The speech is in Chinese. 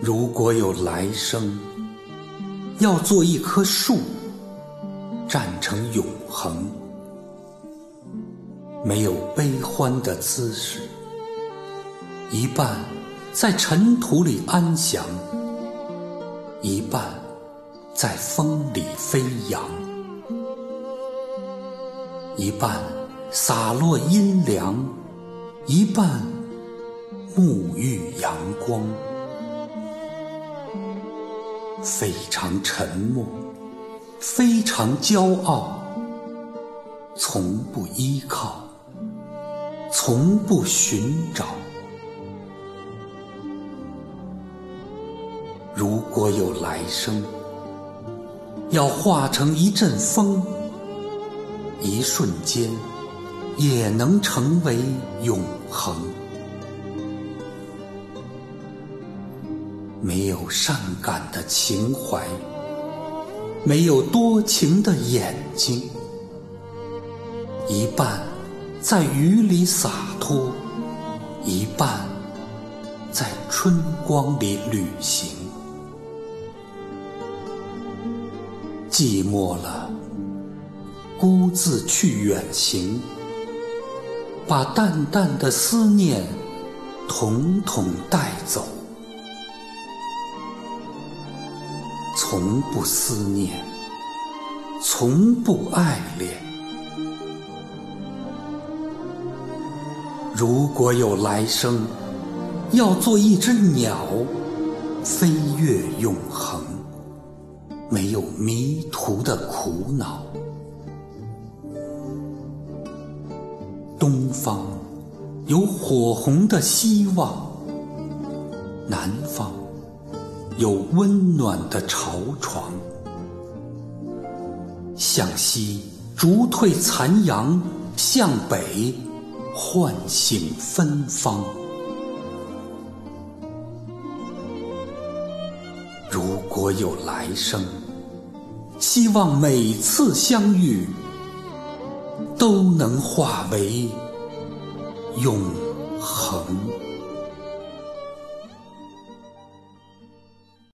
如果有来生，要做一棵树，站成永恒，没有悲欢的姿势，一半在尘土里安详，一半在风里飞扬，一半洒落阴凉，一半沐浴阳光。非常沉默，非常骄傲，从不依靠，从不寻找。如果有来生，要化成一阵风，一瞬间也能成为永恒。没有善感的情怀，没有多情的眼睛，一半在雨里洒脱，一半在春光里旅行。寂寞了，孤自去远行，把淡淡的思念统统带走。从不思念，从不爱恋。如果有来生，要做一只鸟，飞越永恒，没有迷途的苦恼。东方有火红的希望，南方。有温暖的巢床，向西逐退残阳，向北唤醒芬芳。如果有来生，希望每次相遇都能化为永恒。